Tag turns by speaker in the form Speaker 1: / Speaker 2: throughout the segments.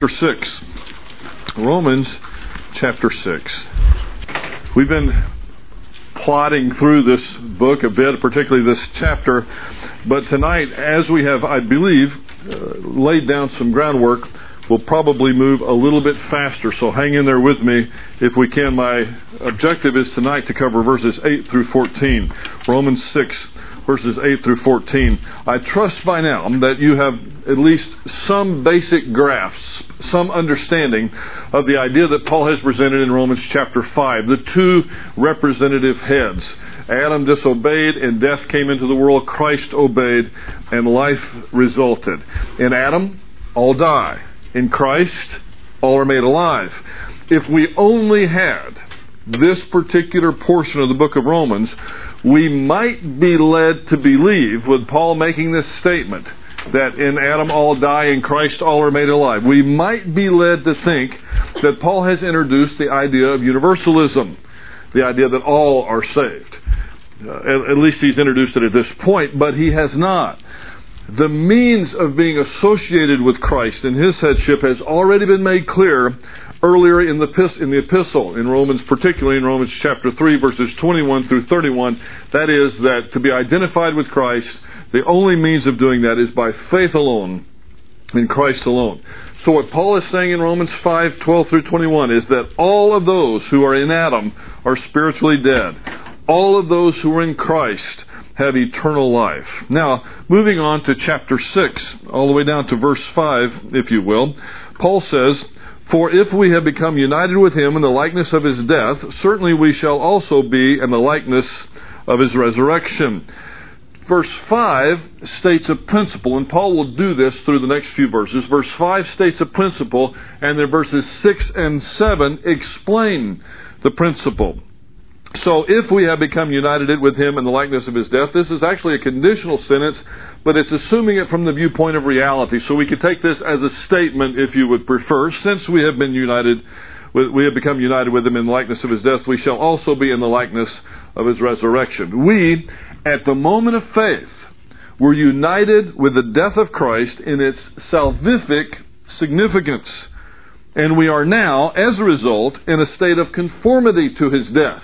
Speaker 1: chapter 6. Romans chapter 6. We've been plodding through this book a bit, particularly this chapter, but tonight, as we have, I believe, uh, laid down some groundwork, we'll probably move a little bit faster, so hang in there with me if we can. My objective is tonight to cover verses 8 through 14. Romans 6 verses 8 through 14. I trust by now that you have at least some basic grasp, some understanding of the idea that Paul has presented in Romans chapter 5, the two representative heads. Adam disobeyed and death came into the world. Christ obeyed and life resulted. In Adam, all die. In Christ, all are made alive. If we only had this particular portion of the book of Romans, we might be led to believe, with Paul making this statement, that in Adam all die, in Christ all are made alive. We might be led to think that Paul has introduced the idea of universalism, the idea that all are saved. Uh, at, at least he's introduced it at this point, but he has not. The means of being associated with Christ and his headship has already been made clear earlier in the, in the epistle, in Romans, particularly in Romans chapter 3, verses 21 through 31. That is, that to be identified with Christ, the only means of doing that is by faith alone, in Christ alone. So what Paul is saying in Romans 5, 12 through 21 is that all of those who are in Adam are spiritually dead. All of those who are in Christ have eternal life. Now, moving on to chapter 6, all the way down to verse 5, if you will, Paul says, for if we have become united with him in the likeness of his death, certainly we shall also be in the likeness of his resurrection. Verse 5 states a principle, and Paul will do this through the next few verses. Verse 5 states a principle, and then verses 6 and 7 explain the principle. So if we have become united with him in the likeness of his death, this is actually a conditional sentence but it's assuming it from the viewpoint of reality. So we could take this as a statement, if you would prefer. Since we have been united, we have become united with him in the likeness of his death, we shall also be in the likeness of his resurrection. We, at the moment of faith, were united with the death of Christ in its salvific significance. And we are now, as a result, in a state of conformity to his death.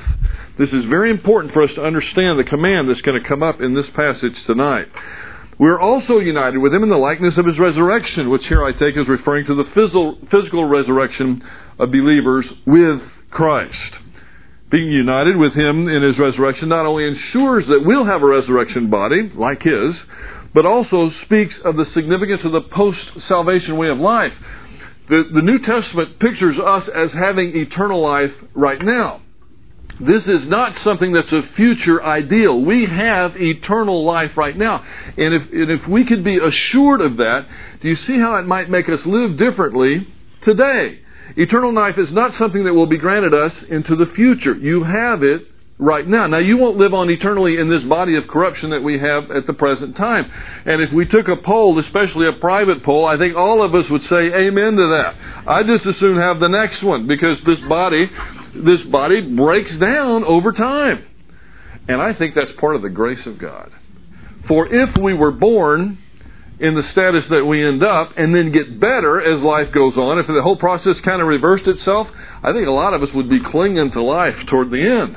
Speaker 1: This is very important for us to understand the command that's going to come up in this passage tonight. We're also united with him in the likeness of his resurrection, which here I take as referring to the physical, physical resurrection of believers with Christ. Being united with him in his resurrection not only ensures that we'll have a resurrection body, like his, but also speaks of the significance of the post salvation way of life. The, the New Testament pictures us as having eternal life right now. This is not something that's a future ideal. We have eternal life right now. And if, and if we could be assured of that, do you see how it might make us live differently today? Eternal life is not something that will be granted us into the future. You have it right now. Now, you won't live on eternally in this body of corruption that we have at the present time. And if we took a poll, especially a private poll, I think all of us would say amen to that. I just as soon have the next one because this body this body breaks down over time. And I think that's part of the grace of God. For if we were born in the status that we end up and then get better as life goes on, if the whole process kind of reversed itself, I think a lot of us would be clinging to life toward the end.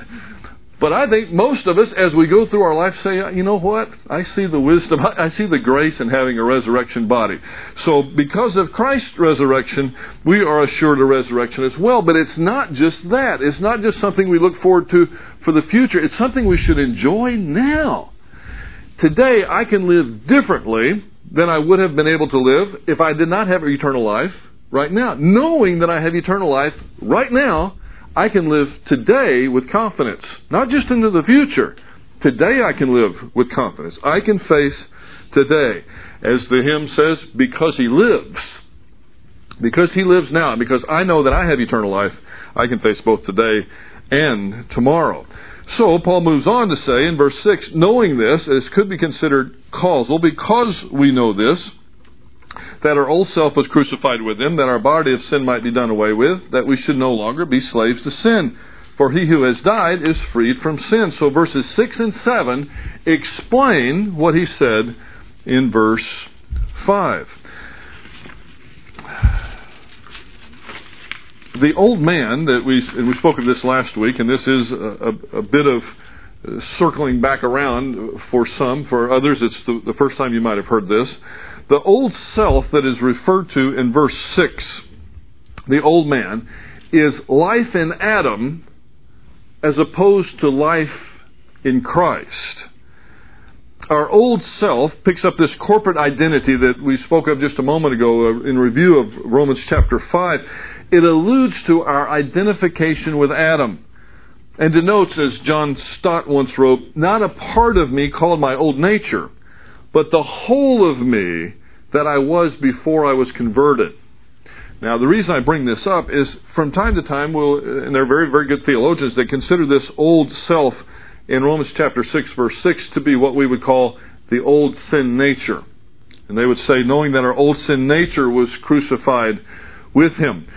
Speaker 1: But I think most of us, as we go through our life, say, you know what? I see the wisdom, I see the grace in having a resurrection body. So, because of Christ's resurrection, we are assured a resurrection as well. But it's not just that. It's not just something we look forward to for the future. It's something we should enjoy now. Today, I can live differently than I would have been able to live if I did not have eternal life right now. Knowing that I have eternal life right now I can live today with confidence, not just into the future. Today I can live with confidence. I can face today. As the hymn says, because he lives. Because he lives now, because I know that I have eternal life, I can face both today and tomorrow. So Paul moves on to say in verse 6, knowing this, this could be considered causal, because we know this, that our old self was crucified with him, that our body of sin might be done away with, that we should no longer be slaves to sin. For he who has died is freed from sin. So verses 6 and 7 explain what he said in verse 5. the old man that we and we spoke of this last week, and this is a, a, a bit of uh, circling back around for some. For others, it's the, the first time you might have heard this. The old self that is referred to in verse six, the old man, is life in Adam as opposed to life in Christ. Our old self picks up this corporate identity that we spoke of just a moment ago uh, in review of Romans chapter 5 it alludes to our identification with Adam and denotes, as John Stott once wrote, not a part of me called my old nature, but the whole of me that I was before I was converted. Now, the reason I bring this up is from time to time, we'll, and they're very, very good theologians they consider this old self in Romans chapter 6, verse 6, to be what we would call the old sin nature. And they would say, knowing that our old sin nature was crucified with him.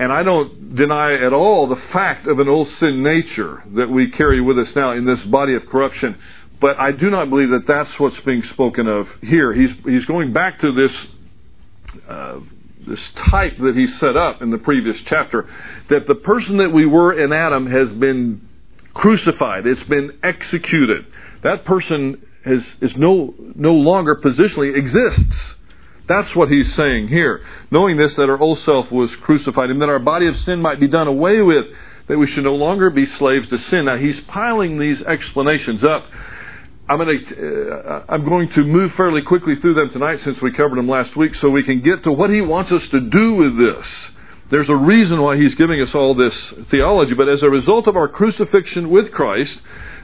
Speaker 1: And I don't deny at all the fact of an old sin nature that we carry with us now in this body of corruption. But I do not believe that that's what's being spoken of here. He's, he's going back to this, uh, this type that he set up in the previous chapter, that the person that we were in Adam has been crucified. It's been executed. That person has, is no, no longer positionally exists. That's what he's saying here. Knowing this, that our old self was crucified, and that our body of sin might be done away with, that we should no longer be slaves to sin. Now, he's piling these explanations up. I'm going, to, uh, I'm going to move fairly quickly through them tonight since we covered them last week so we can get to what he wants us to do with this. There's a reason why he's giving us all this theology, but as a result of our crucifixion with Christ,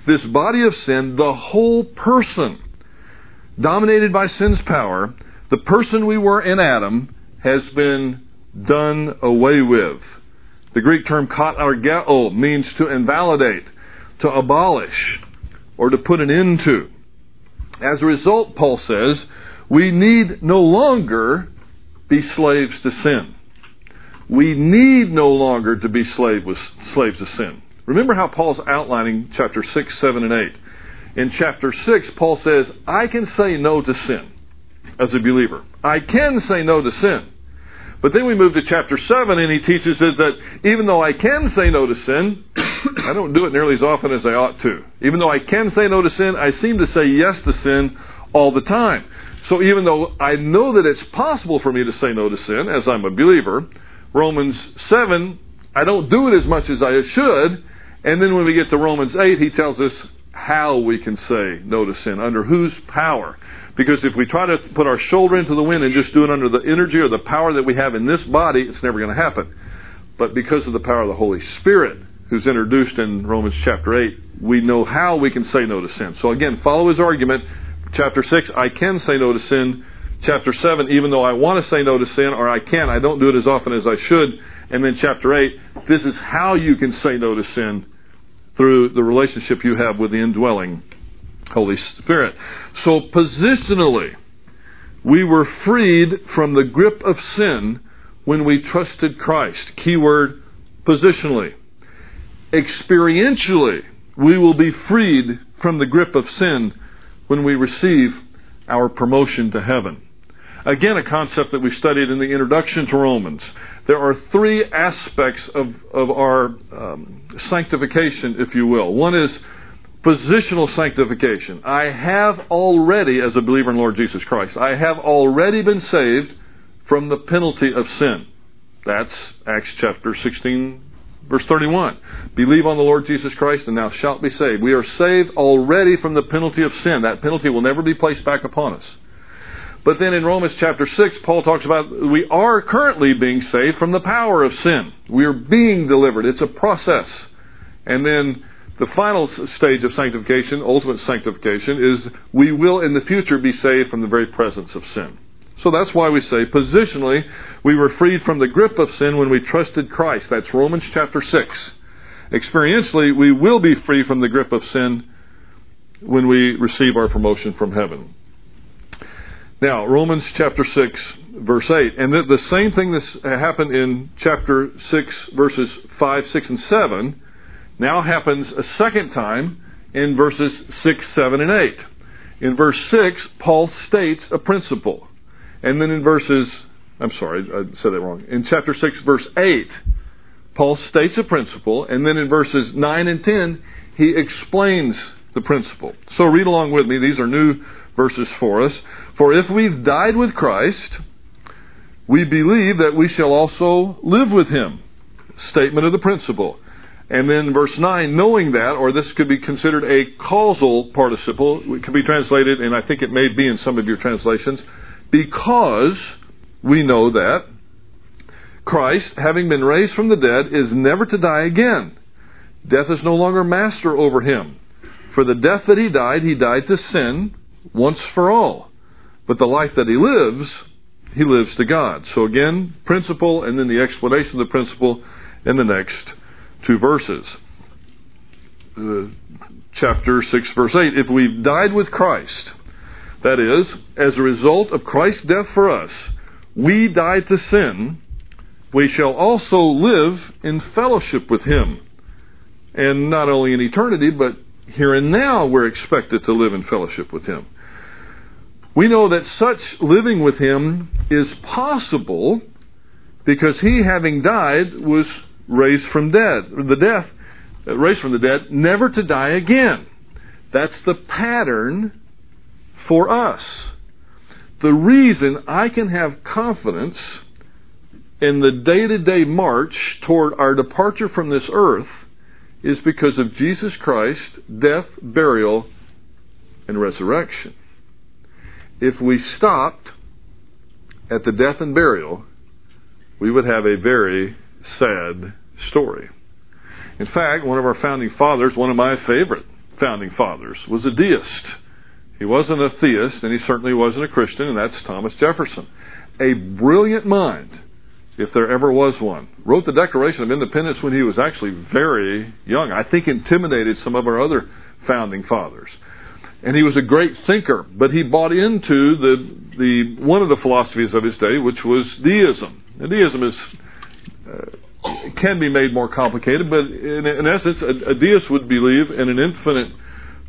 Speaker 1: this body of sin, the whole person, dominated by sin's power, the person we were in Adam has been done away with. The Greek term katargeo means to invalidate, to abolish, or to put an end to. As a result, Paul says, we need no longer be slaves to sin. We need no longer to be slave with, slaves to sin. Remember how Paul's outlining chapter 6, 7, and 8. In chapter 6, Paul says, I can say no to sin as a believer. I can say no to sin. But then we move to chapter 7 and he teaches us that even though I can say no to sin, I don't do it nearly as often as I ought to. Even though I can say no to sin, I seem to say yes to sin all the time. So even though I know that it's possible for me to say no to sin as I'm a believer, Romans 7, I don't do it as much as I should. And then when we get to Romans 8, he tells us how we can say no to sin, under whose power. Because if we try to put our shoulder into the wind and just do it under the energy or the power that we have in this body, it's never going to happen. But because of the power of the Holy Spirit, who's introduced in Romans chapter 8, we know how we can say no to sin. So again, follow his argument. Chapter 6, I can say no to sin. Chapter 7, even though I want to say no to sin, or I can, I don't do it as often as I should. And then chapter 8, this is how you can say no to sin through the relationship you have with the indwelling Holy Spirit. So positionally, we were freed from the grip of sin when we trusted Christ. Keyword positionally. Experientially, we will be freed from the grip of sin when we receive our promotion to heaven. Again, a concept that we studied in the introduction to Romans. There are three aspects of, of our um, sanctification, if you will. One is positional sanctification. I have already, as a believer in Lord Jesus Christ, I have already been saved from the penalty of sin. That's Acts chapter 16, verse 31. Believe on the Lord Jesus Christ and thou shalt be saved. We are saved already from the penalty of sin. That penalty will never be placed back upon us. But then in Romans chapter 6, Paul talks about we are currently being saved from the power of sin. We are being delivered. It's a process. And then the final stage of sanctification, ultimate sanctification, is we will in the future be saved from the very presence of sin. So that's why we say positionally, we were freed from the grip of sin when we trusted Christ. That's Romans chapter 6. Experientially, we will be free from the grip of sin when we receive our promotion from heaven. Now, Romans chapter 6, verse 8. And the, the same thing that uh, happened in chapter 6, verses 5, 6, and 7 now happens a second time in verses 6, 7, and 8. In verse 6, Paul states a principle. And then in verses, I'm sorry, I said that wrong. In chapter 6, verse 8, Paul states a principle, and then in verses 9 and 10, he explains the principle. So read along with me. These are new verses for us. For if we've died with Christ, we believe that we shall also live with him. Statement of the principle. And then verse 9, knowing that, or this could be considered a causal participle, it could be translated, and I think it may be in some of your translations, because we know that Christ, having been raised from the dead, is never to die again. Death is no longer master over him. For the death that he died, he died to sin once for all. But the life that he lives, he lives to God. So again, principle and then the explanation of the principle in the next two verses. Uh, chapter 6, verse 8. If we've died with Christ, that is, as a result of Christ's death for us, we die to sin, we shall also live in fellowship with Him. And not only in eternity, but here and now we're expected to live in fellowship with Him. We know that such living with Him is possible because He, having died, was raised from dead, the death, uh, raised from the dead, never to die again. That's the pattern for us. The reason I can have confidence in the day to day march toward our departure from this earth is because of Jesus Christ, death, burial, and resurrection. If we stopped at the death and burial, we would have a very sad story. In fact, one of our founding fathers, one of my favorite founding fathers, was a deist. He wasn't a theist, and he certainly wasn't a Christian, and that's Thomas Jefferson. A brilliant mind, if there ever was one. Wrote the Declaration of Independence when he was actually very young. I think intimidated some of our other founding fathers. And he was a great thinker, but he bought into the, the one of the philosophies of his day, which was deism. And deism is can be made more complicated, but in, in essence, a, a deist would believe in an infinite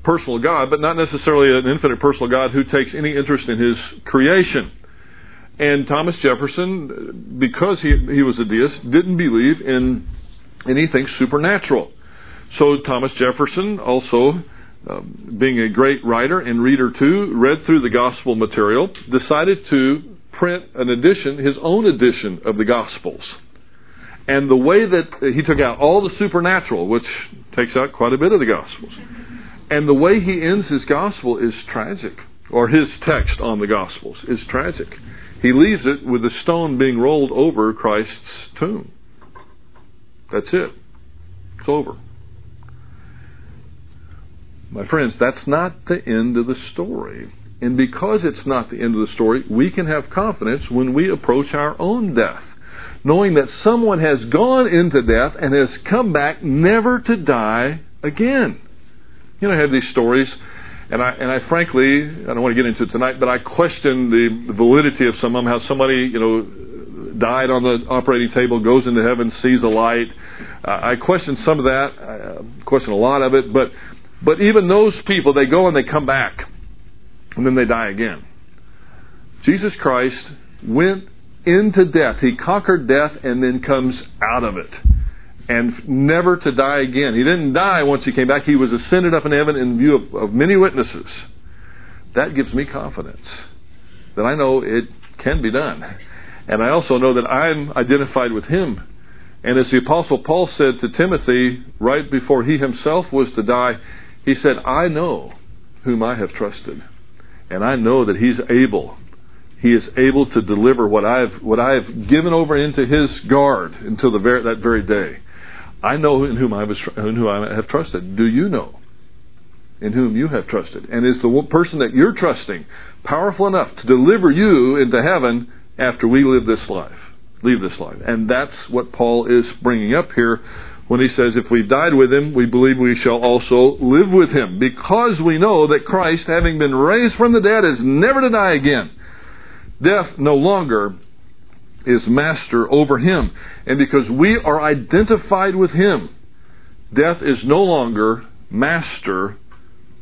Speaker 1: personal God, but not necessarily an infinite personal God who takes any interest in his creation. And Thomas Jefferson, because he, he was a deist, didn't believe in anything supernatural. So Thomas Jefferson, also um, being a great writer and reader too, read through the gospel material, decided to print an edition, his own edition of the Gospels. And the way that uh, he took out all the supernatural, which takes out quite a bit of the Gospels, and the way he ends his Gospel is tragic, or his text on the Gospels is tragic. He leaves it with the stone being rolled over Christ's tomb. That's it. It's over. My friends, that's not the end of the story. And because it's not the end of the story, we can have confidence when we approach our own death, knowing that someone has gone into death and has come back never to die again. You know, I have these stories, and I and I frankly I don't want to get into it tonight, but I question the, validity of some of them. How somebody you know died on the operating table, goes into heaven, sees a light. Uh, I question some of that. I question a lot of it, but but even those people, they go and they come back and then they die again. Jesus Christ went into death. He conquered death and then comes out of it. And never to die again. He didn't die once he came back. He was ascended up in heaven in view of, of many witnesses. That gives me confidence that I know it can be done. And I also know that I'm identified with him. And as the Apostle Paul said to Timothy right before he himself was to die, he said, I know whom I have trusted and I know that He's able. He is able to deliver what I've what I have given over into His guard until the very, that very day. I know in whom I was in whom I have trusted. Do you know in whom you have trusted? And is the person that you're trusting powerful enough to deliver you into heaven after we live this life? Leave this life, and that's what Paul is bringing up here when he says, If we've died with him, we believe we shall also live with him, because we know that Christ, having been raised from the dead, is never to die again. Death no longer is master over him. And because we are identified with him, death is no longer master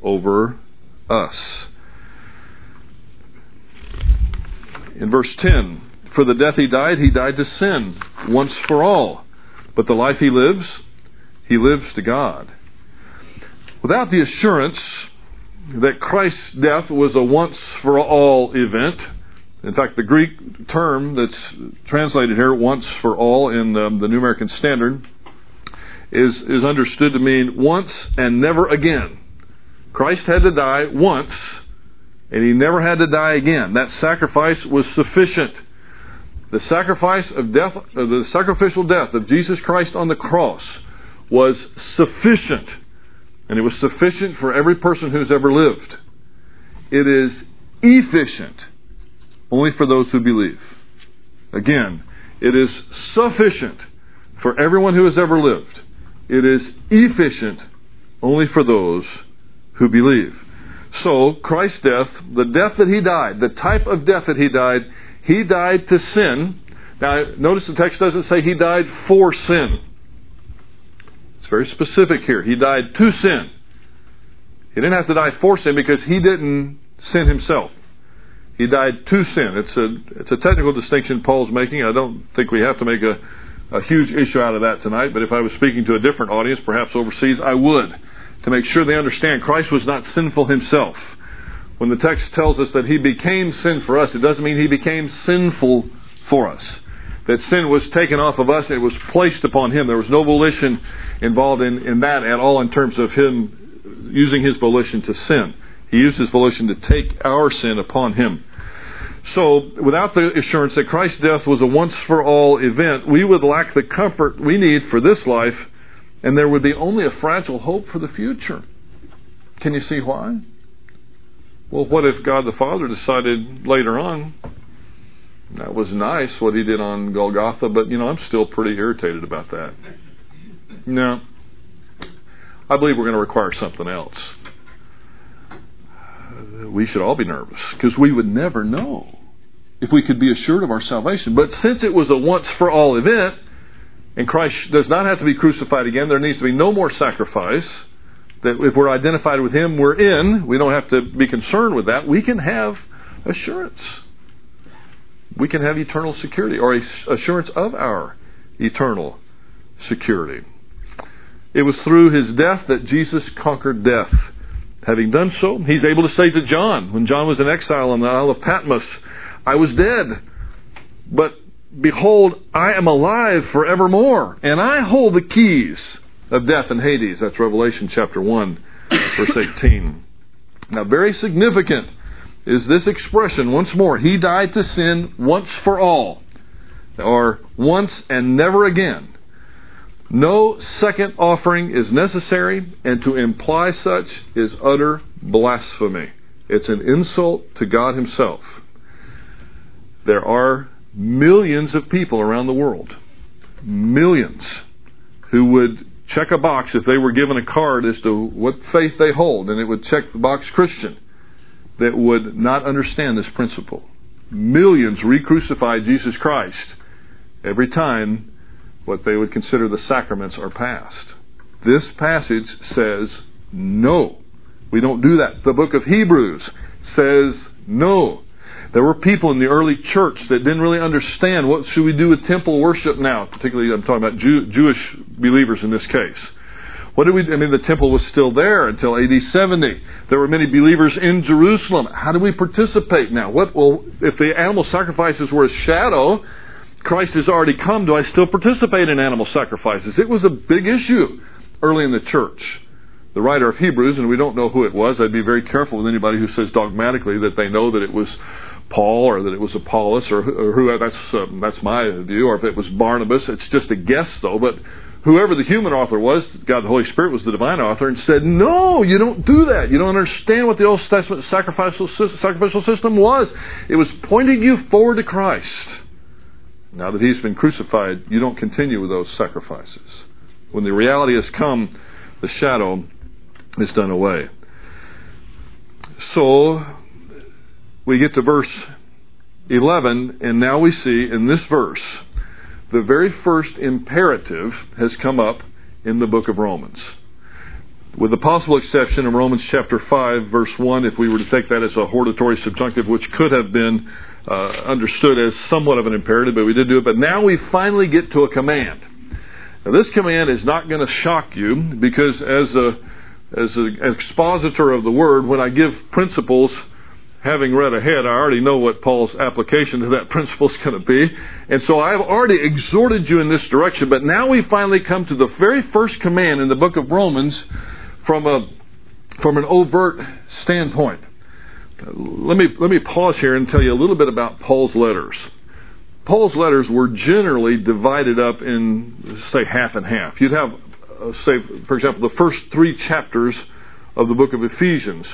Speaker 1: over us. In verse 10, for the death he died, he died to sin once for all But the life he lives, he lives to God. Without the assurance that Christ's death was a once for all event, in fact, the Greek term that's translated here, once for all, in the, the New American Standard, is, is understood to mean once and never again. Christ had to die once, and he never had to die again. That sacrifice was sufficient. The sacrifice of death, uh, the sacrificial death of Jesus Christ on the cross was sufficient. And it was sufficient for every person who's ever lived. It is efficient only for those who believe. Again, it is sufficient for everyone who has ever lived. It is efficient only for those who believe. So, Christ's death, the death that he died, the type of death that he died, he died to sin. Now, notice the text doesn't say he died for sin. It's very specific here. He died to sin. He didn't have to die for sin because he didn't sin himself. He died to sin. It's a it's a technical distinction Paul's making. I don't think we have to make a, a huge issue out of that tonight. But if I was speaking to a different audience, perhaps overseas, I would to make sure they understand Christ was not sinful himself. When the text tells us that he became sin for us, it doesn't mean he became sinful for us. That sin was taken off of us, it was placed upon him. There was no volition involved in, in that at all in terms of him using his volition to sin. He used his volition to take our sin upon him. So, without the assurance that Christ's death was a once for all event, we would lack the comfort we need for this life, and there would be only a fragile hope for the future. Can you see why? Well, what if God the Father decided later on, that was nice what he did on Golgotha, but, you know, I'm still pretty irritated about that. No. I believe we're going to require something else we should all be nervous because we would never know if we could be assured of our salvation. But since it was a once for all event, and Christ does not have to be crucified again, there needs to be no more sacrifice. That if we're identified with Him, we're in. We don't have to be concerned with that. We can have assurance. We can have eternal security, or assurance of our eternal security. It was through His death that Jesus conquered death. Having done so, he's able to say to John, when John was in exile on the Isle of Patmos, I was dead, but behold, I am alive forevermore, and I hold the keys of death and Hades. That's Revelation chapter 1, verse 18. Now, very significant is this expression once more. He died to sin once for all, or once and never again. No second offering is necessary, and to imply such is utter blasphemy. It's an insult to God Himself. There are millions of people around the world, millions, who would check a box if they were given a card as to what faith they hold, and it would check the box Christian, that would not understand this principle. Millions re crucify Jesus Christ every time what they would consider the sacraments are passed. This passage says no. We don't do that. The book of Hebrews says no. There were people in the early church that didn't really understand what should we do with temple worship now. Particularly, I'm talking about Jew, Jewish believers in this case. What did we? I mean, the temple was still there until AD 70. There were many believers in Jerusalem. How do we participate now? What? Well, if the animal sacrifices were a shadow, Christ has already come, do I still participate in animal sacrifices? It was a big issue early in the church. The writer of Hebrews, and we don't know who it was, I'd be very careful with anybody who says dogmatically that they know that it was Paul or that it was Apollos or, or who. That's uh, that's my view. Or if it was Barnabas, it's just a guess though. But whoever the human author was, God the Holy Spirit was the divine author, and said, "No, you don't do that. You don't understand what the Old Testament sacrificial sacrificial system was. It was pointing you forward to Christ." Now that he's been crucified, you don't continue with those sacrifices. When the reality has come, the shadow is done away. So, we get to verse 11, and now we see in this verse, the very first imperative has come up in the book of Romans. With the possible exception of Romans chapter 5, verse 1, if we were to take that as a hortatory subjunctive, which could have been Uh, understood as somewhat of an imperative, but we did do it. But now we finally get to a command. Now, this command is not going to shock you because, as a as an expositor of the word, when I give principles, having read ahead, I already know what Paul's application to that principle is going to be. And so I've already exhorted you in this direction, but now we finally come to the very first command in the book of Romans from a from an overt standpoint. Let me let me pause here and tell you a little bit about Paul's letters. Paul's letters were generally divided up in say half and half. You'd have uh, say, for example, the first three chapters of the book of Ephesians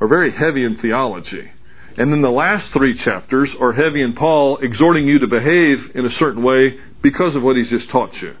Speaker 1: are very heavy in theology. And then the last three chapters are heavy in Paul exhorting you to behave in a certain way because of what he's just taught you.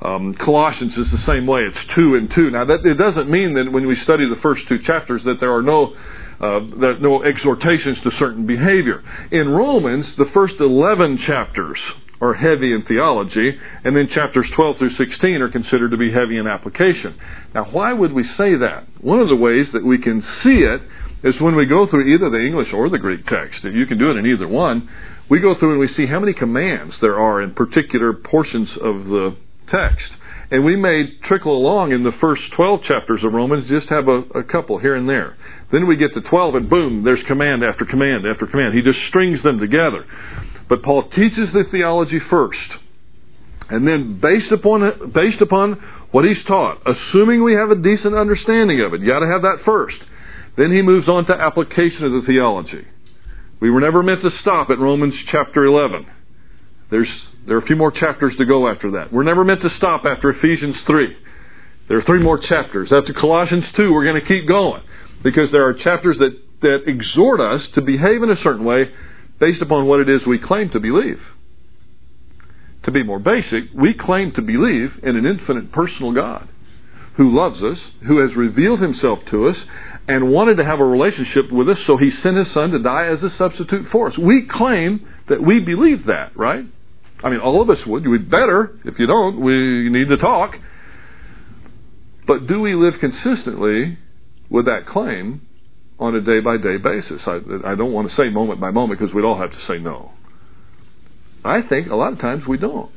Speaker 1: Um, Colossians is the same way. It's two and two. Now, that, it doesn't mean that when we study the first two chapters that there are no uh, there are no exhortations to certain behavior. In Romans, the first 11 chapters are heavy in theology, and then chapters 12 through 16 are considered to be heavy in application. Now, why would we say that? One of the ways that we can see it is when we go through either the English or the Greek text. You can do it in either one. We go through and we see how many commands there are in particular portions of the text. And we may trickle along in the first 12 chapters of Romans, just have a, a couple here and there. Then we get to 12 and boom, there's command after command after command. He just strings them together. But Paul teaches the theology first. And then based upon based upon what he's taught, assuming we have a decent understanding of it, you got to have that first. Then he moves on to application of the theology. We were never meant to stop at Romans chapter 11. There's there are a few more chapters to go after that. We're never meant to stop after Ephesians 3. There are three more chapters. After Colossians 2, we're going to keep going because there are chapters that, that exhort us to behave in a certain way based upon what it is we claim to believe. To be more basic, we claim to believe in an infinite personal God who loves us, who has revealed himself to us, and wanted to have a relationship with us, so he sent his son to die as a substitute for us. We claim that we believe that, right? I mean, all of us would. We'd better. If you don't, we need to talk. But do we live consistently with that claim on a day by day basis. I, I don't want to say moment by moment because we'd all have to say no. I think a lot of times we don't.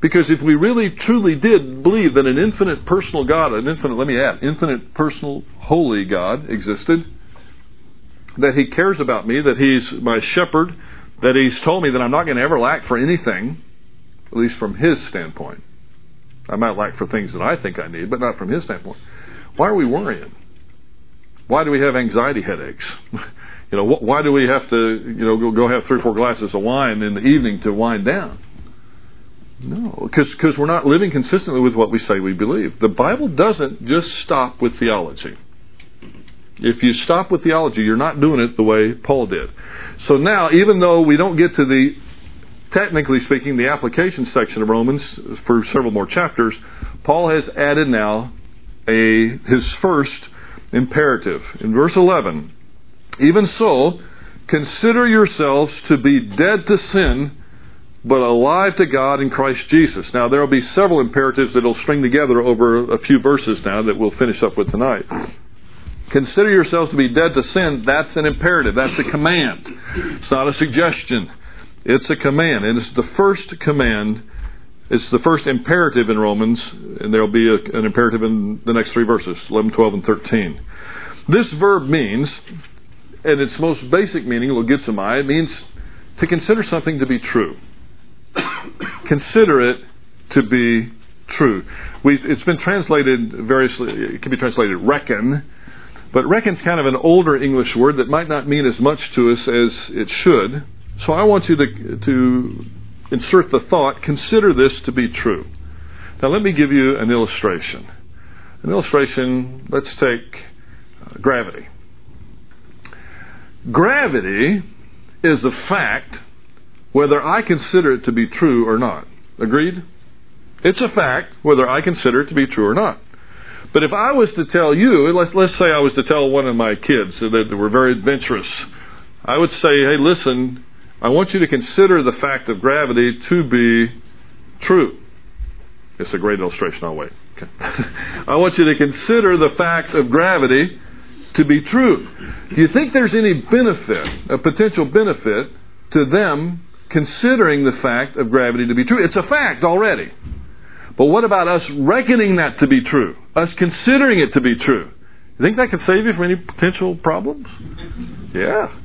Speaker 1: Because if we really truly did believe that an infinite personal God, an infinite, let me add, infinite personal holy God existed, that He cares about me, that He's my shepherd, that He's told me that I'm not going to ever lack for anything, at least from His standpoint. I might lack for things that I think I need, but not from His standpoint. Why are we worrying? Why do we have anxiety headaches? you know, why do we have to, you know, go, go have three or four glasses of wine in the evening to wind down? No, because we're not living consistently with what we say we believe. The Bible doesn't just stop with theology. If you stop with theology, you're not doing it the way Paul did. So now, even though we don't get to the, technically speaking, the application section of Romans for several more chapters, Paul has added now a his first imperative. In verse 11, even so, consider yourselves to be dead to sin, but alive to God in Christ Jesus. Now, there will be several imperatives that will string together over a few verses now that we'll finish up with tonight. Consider yourselves to be dead to sin. That's an imperative. That's a command. It's not a suggestion. It's a command. And it's the first command it's the first imperative in Romans, and there will be a, an imperative in the next three verses 11, 12, and 13. This verb means, and its most basic meaning, logizomai, it means to consider something to be true. consider it to be true. we it's been translated variously, it can be translated reckon, but reckon's kind of an older English word that might not mean as much to us as it should. So I want you to, to insert the thought, consider this to be true. Now, let me give you an illustration. An illustration, let's take uh, gravity. Gravity is a fact whether I consider it to be true or not. Agreed? It's a fact whether I consider it to be true or not. But if I was to tell you, let's, let's say I was to tell one of my kids that they were very adventurous, I would say, hey, listen, I want you to consider the fact of gravity to be true. It's a great illustration. I'll wait. Okay. I want you to consider the fact of gravity to be true. Do you think there's any benefit, a potential benefit, to them considering the fact of gravity to be true? It's a fact already. But what about us reckoning that to be true? Us considering it to be true? You think that could save you from any potential problems? Yeah.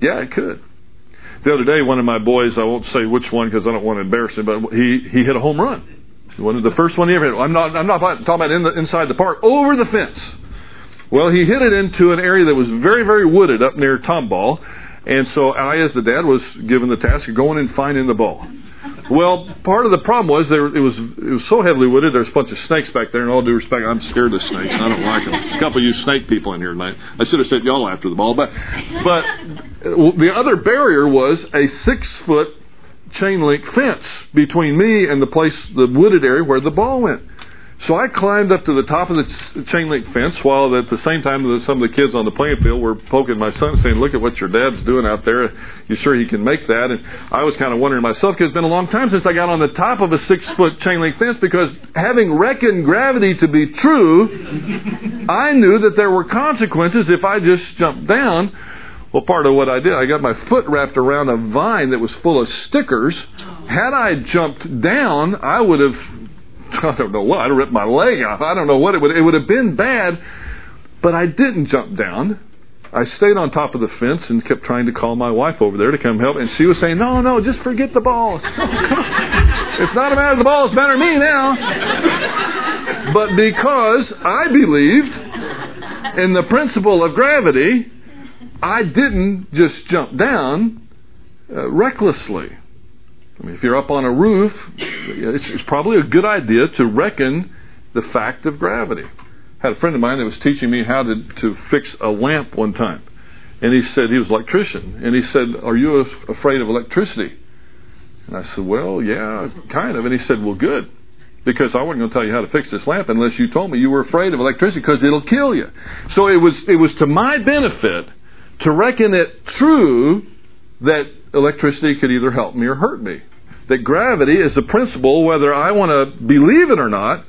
Speaker 1: Yeah, it could. The other day, one of my boys, I won't say which one because I don't want to embarrass him, but he, he hit a home run. One of the first one he ever hit. I'm not, I'm not talking about in the, inside the park, over the fence. Well, he hit it into an area that was very, very wooded up near Tomball. And so I, as the dad, was given the task of going and finding the ball. Well, part of the problem was there it was it was so heavily wooded. There's a bunch of snakes back there. And all due respect, I'm scared of snakes. I don't like them. A couple of you snake people in here tonight. I should have sent y'all after the ball, but but the other barrier was a six foot chain link fence between me and the place, the wooded area where the ball went. So I climbed up to the top of the chain link fence while at the same time some of the kids on the playing field were poking my son saying, look at what your dad's doing out there. You sure he can make that? And I was kind of wondering myself because it's been a long time since I got on the top of a six foot chain link fence because having reckoned gravity to be true, I knew that there were consequences if I just jumped down. Well, part of what I did, I got my foot wrapped around a vine that was full of stickers. Had I jumped down, I would have I don't know what. I'd have ripped my leg off. I don't know what it would. It would have been bad, but I didn't jump down. I stayed on top of the fence and kept trying to call my wife over there to come help. And she was saying, "No, no, just forget the ball. it's not a matter of the ball. It's a matter of me now." but because I believed in the principle of gravity, I didn't just jump down uh, recklessly. I mean, if you're up on a roof, it's, it's probably a good idea to reckon the fact of gravity. I had a friend of mine that was teaching me how to, to fix a lamp one time. And he said, he was an electrician. And he said, Are you afraid of electricity? And I said, Well, yeah, kind of. And he said, Well, good. Because I wasn't going to tell you how to fix this lamp unless you told me you were afraid of electricity because it'll kill you. So it was, it was to my benefit to reckon it true that electricity could either help me or hurt me that gravity is a principle, whether I want to believe it or not,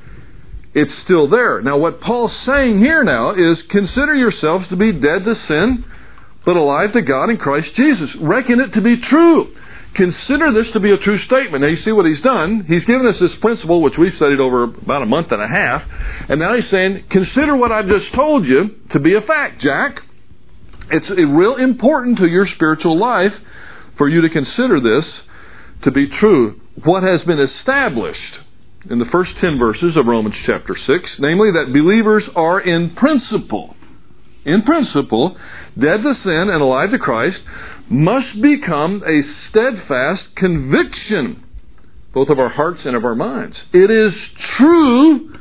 Speaker 1: it's still there. Now, what Paul's saying here now is consider yourselves to be dead to sin, but alive to God in Christ Jesus. Reckon it to be true. Consider this to be a true statement. Now, you see what he's done? He's given us this principle, which we've studied over about a month and a half, and now he's saying, consider what I've just told you to be a fact, Jack. It's real important to your spiritual life for you to consider this to be true what has been established in the first 10 verses of Romans chapter 6, namely that believers are in principle, in principle, dead to sin and alive to Christ, must become a steadfast conviction, both of our hearts and of our minds. It is true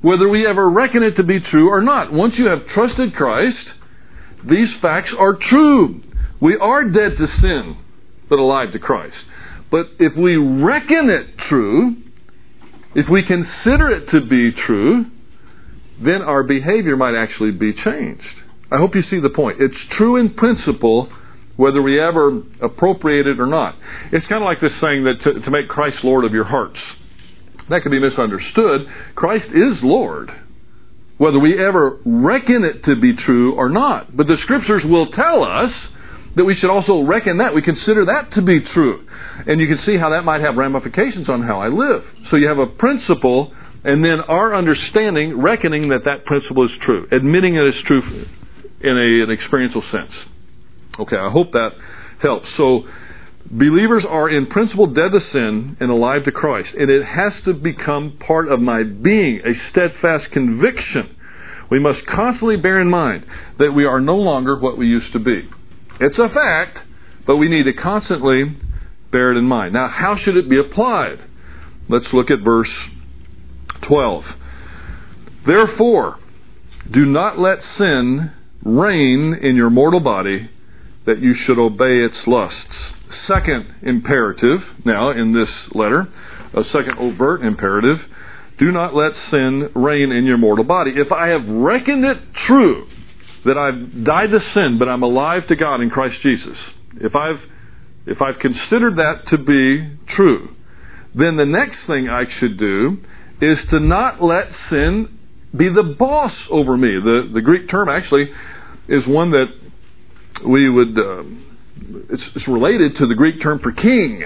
Speaker 1: whether we ever reckon it to be true or not. Once you have trusted Christ, these facts are true. We are dead to sin, but alive to Christ. But if we reckon it true, if we consider it to be true, then our behavior might actually be changed. I hope you see the point. It's true in principle whether we ever appropriate it or not. It's kind of like this saying that to, to make Christ Lord of your hearts. That can be misunderstood. Christ is Lord, whether we ever reckon it to be true or not. But the Scriptures will tell us that we should also reckon that. We consider that to be true. And you can see how that might have ramifications on how I live. So you have a principle, and then our understanding, reckoning that that principle is true, admitting it is true in a, an experiential sense. Okay, I hope that helps. So, believers are in principle dead to sin and alive to Christ. And it has to become part of my being, a steadfast conviction. We must constantly bear in mind that we are no longer what we used to be. It's a fact, but we need to constantly bear it in mind. Now, how should it be applied? Let's look at verse 12. Therefore, do not let sin reign in your mortal body that you should obey its lusts. Second imperative, now in this letter, a second overt imperative, do not let sin reign in your mortal body. If I have reckoned it true that I've died to sin, but I'm alive to God in Christ Jesus, if I've if I've considered that to be true, then the next thing I should do is to not let sin be the boss over me. The the Greek term actually is one that we would uh, it's, it's related to the Greek term for king.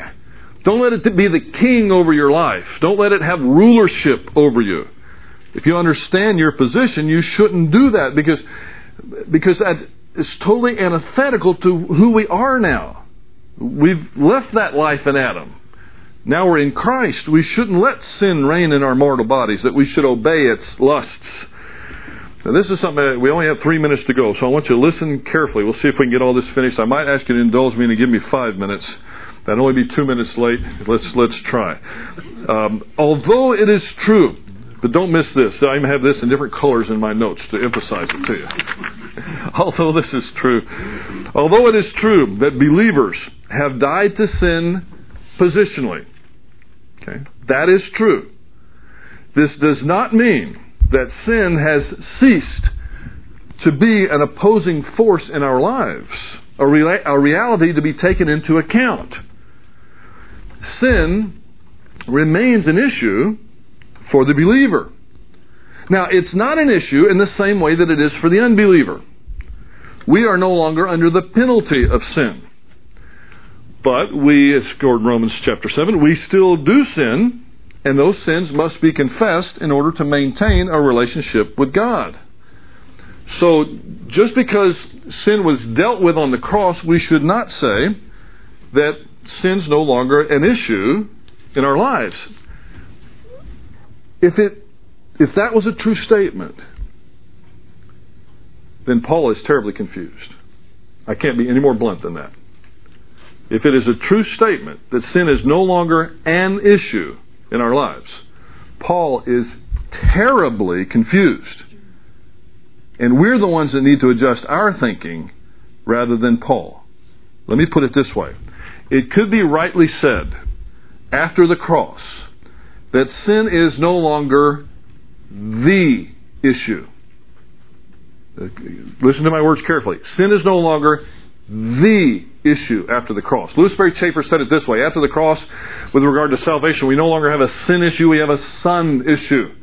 Speaker 1: Don't let it be the king over your life. Don't let it have rulership over you. If you understand your position, you shouldn't do that because, because that is totally antithetical to who we are now. We've left that life in Adam. Now we're in Christ. We shouldn't let sin reign in our mortal bodies, that we should obey its lusts. Now, this is something that we only have three minutes to go, so I want you to listen carefully. We'll see if we can get all this finished. I might ask you to indulge me and give me five minutes. That'd only be two minutes late. Let's let's try. Um, although it is true, but don't miss this. I even have this in different colors in my notes to emphasize it to you. although this is true, although it is true that believers have died to sin positionally, okay, that is true. This does not mean that sin has ceased to be an opposing force in our lives, a, a reality to be taken into account sin remains an issue for the believer. Now, it's not an issue in the same way that it is for the unbeliever. We are no longer under the penalty of sin. But we, as Romans chapter 7, we still do sin, and those sins must be confessed in order to maintain a relationship with God. So, just because sin was dealt with on the cross, we should not say that sin's no longer an issue in our lives. If it if that was a true statement, then Paul is terribly confused. I can't be any more blunt than that. If it is a true statement that sin is no longer an issue in our lives, Paul is terribly confused. And we're the ones that need to adjust our thinking rather than Paul. Let me put it this way it could be rightly said after the cross that sin is no longer the issue. Uh, listen to my words carefully. Sin is no longer the issue after the cross. Lewis Sperry Chafer said it this way After the cross, with regard to salvation, we no longer have a sin issue, we have a son issue.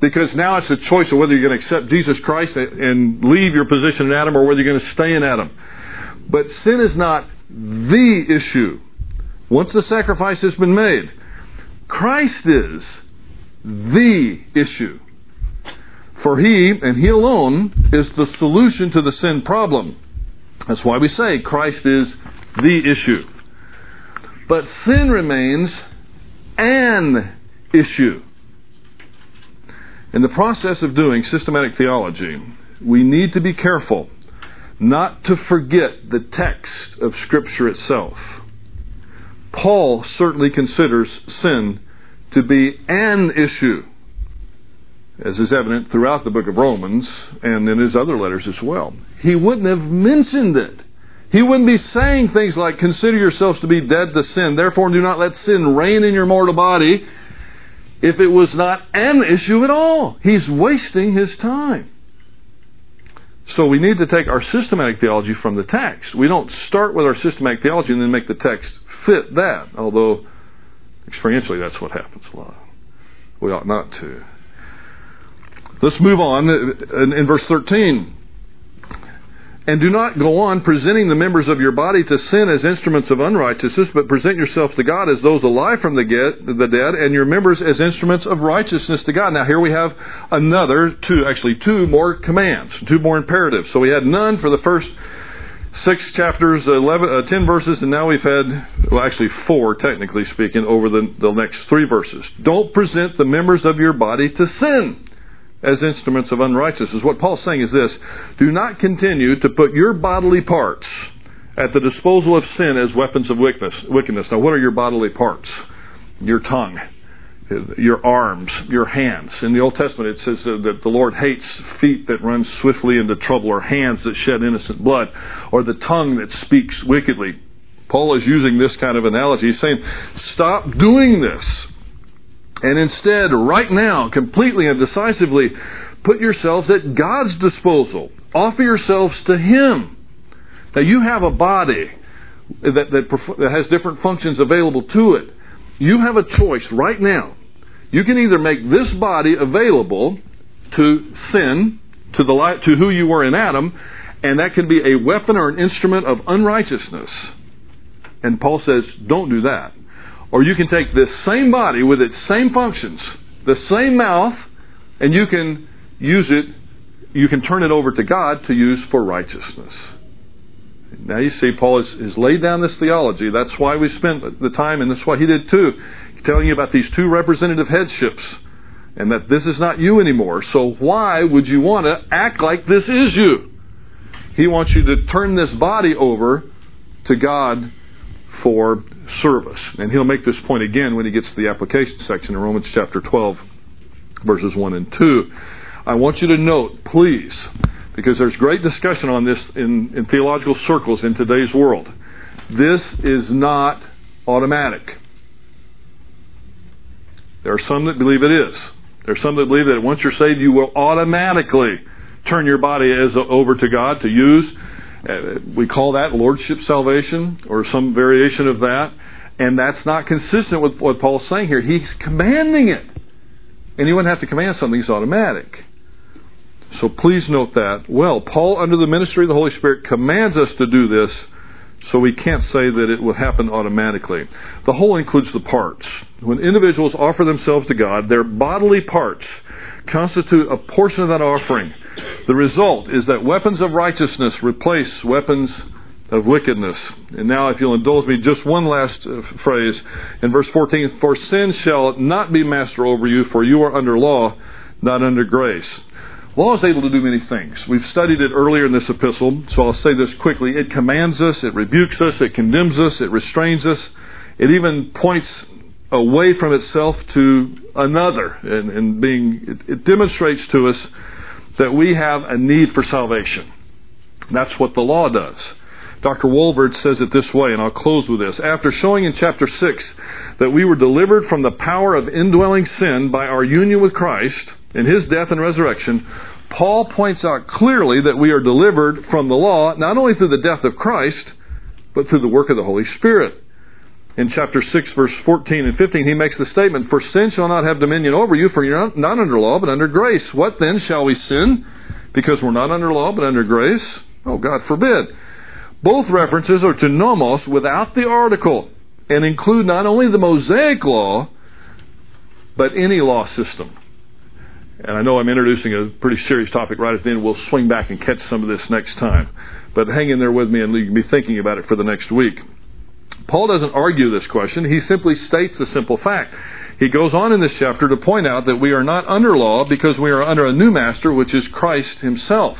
Speaker 1: Because now it's a choice of whether you're going to accept Jesus Christ and leave your position in Adam or whether you're going to stay in Adam. But sin is not the issue. Once the sacrifice has been made, Christ is the issue. For He, and He alone, is the solution to the sin problem. That's why we say Christ is the issue. But sin remains an issue. In the process of doing systematic theology, we need to be careful not to forget the text of Scripture itself. Paul certainly considers sin to be an issue, as is evident throughout the book of Romans and in his other letters as well. He wouldn't have mentioned it. He wouldn't be saying things like, Consider yourselves to be dead to sin, therefore do not let sin reign in your mortal body, if it was not an issue at all. He's wasting his time. So we need to take our systematic theology from the text. We don't start with our systematic theology and then make the text fit that, although experientially that's what happens a lot. We ought not to. Let's move on in, in verse 13. And do not go on presenting the members of your body to sin as instruments of unrighteousness, but present yourselves to God as those alive from the, get, the dead, and your members as instruments of righteousness to God. Now, here we have another two, actually two more commands, two more imperatives. So we had none for the first six chapters, 11, uh, 10 verses, and now we've had, well, actually four, technically speaking, over the, the next three verses. Don't present the members of your body to sin as instruments of unrighteousness. What Paul's saying is this do not continue to put your bodily parts at the disposal of sin as weapons of wickedness. Now, what are your bodily parts? Your tongue, your arms, your hands. In the Old Testament, it says that the Lord hates feet that run swiftly into trouble, or hands that shed innocent blood, or the tongue that speaks wickedly. Paul is using this kind of analogy. He's saying, stop doing this and instead, right now, completely and decisively, put yourselves at God's disposal. Offer yourselves to Him. Now, you have a body that, that, that has different functions available to it. You have a choice right now. You can either make this body available to sin, to, the light, to who you were in Adam, and that can be a weapon or an instrument of unrighteousness. And Paul says, don't do that. Or you can take this same body with its same functions, the same mouth, and you can use it, you can turn it over to God to use for righteousness. Now you see, Paul has, has laid down this theology. That's why we spent the time, and that's why he did too, telling you about these two representative headships, and that this is not you anymore. So why would you want to act like this is you? He wants you to turn this body over to God for service. And he'll make this point again when he gets to the application section in Romans chapter 12, verses 1 and 2. I want you to note, please, because there's great discussion on this in, in theological circles in today's world. This is not automatic. There are some that believe it is. There are some that believe that once you're saved, you will automatically turn your body as over to God to use. Uh, we call that lordship salvation or some variation of that. And that's not consistent with what Paul's saying here. He's commanding it. And he wouldn't have to command something, it's automatic. So please note that. Well, Paul, under the ministry of the Holy Spirit, commands us to do this, so we can't say that it will happen automatically. The whole includes the parts. When individuals offer themselves to God, their bodily parts constitute a portion of that offering. The result is that weapons of righteousness replace weapons of wickedness. And now, if you'll indulge me, just one last uh, phrase in verse 14 For sin shall not be master over you, for you are under law, not under grace. Law is able to do many things. We've studied it earlier in this epistle, so I'll say this quickly. It commands us, it rebukes us, it condemns us, it restrains us, it even points away from itself to another, and, and being it, it demonstrates to us that we have a need for salvation. That's what the law does. Dr. Walvoord says it this way, and I'll close with this. After showing in chapter 6 that we were delivered from the power of indwelling sin by our union with Christ in his death and resurrection, Paul points out clearly that we are delivered from the law not only through the death of Christ, but through the work of the Holy Spirit. In chapter 6, verse 14 and 15, he makes the statement, For sin shall not have dominion over you, for you're not under law, but under grace. What then? Shall we sin? Because we're not under law, but under grace? Oh, God forbid. Both references are to nomos without the article and include not only the Mosaic law, but any law system. And I know I'm introducing a pretty serious topic right at the end. We'll swing back and catch some of this next time. But hang in there with me and you can be thinking about it for the next week. Paul doesn't argue this question. He simply states the simple fact. He goes on in this chapter to point out that we are not under law because we are under a new master, which is Christ himself.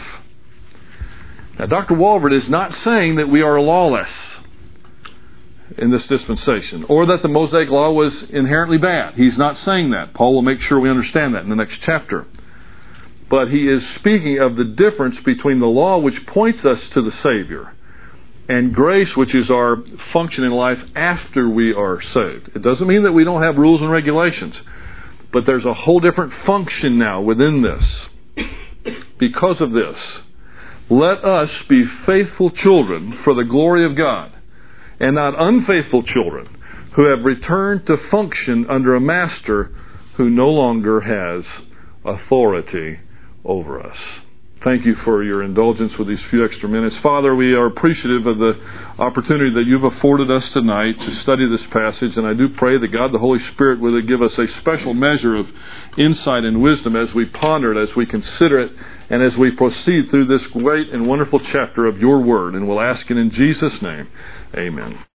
Speaker 1: Now, Dr. Walvoord is not saying that we are lawless in this dispensation or that the Mosaic law was inherently bad. He's not saying that. Paul will make sure we understand that in the next chapter. But he is speaking of the difference between the law, which points us to the Savior, and grace, which is our function in life after we are saved. It doesn't mean that we don't have rules and regulations, but there's a whole different function now within this. Because of this, let us be faithful children for the glory of God, and not unfaithful children who have returned to function under a master who no longer has authority over us. Thank you for your indulgence with these few extra minutes. Father, we are appreciative of the opportunity that you've afforded us tonight to study this passage, and I do pray that God the Holy Spirit will give us a special measure of insight and wisdom as we ponder it, as we consider it, and as we proceed through this great and wonderful chapter of your Word. And we'll ask it in Jesus' name. Amen.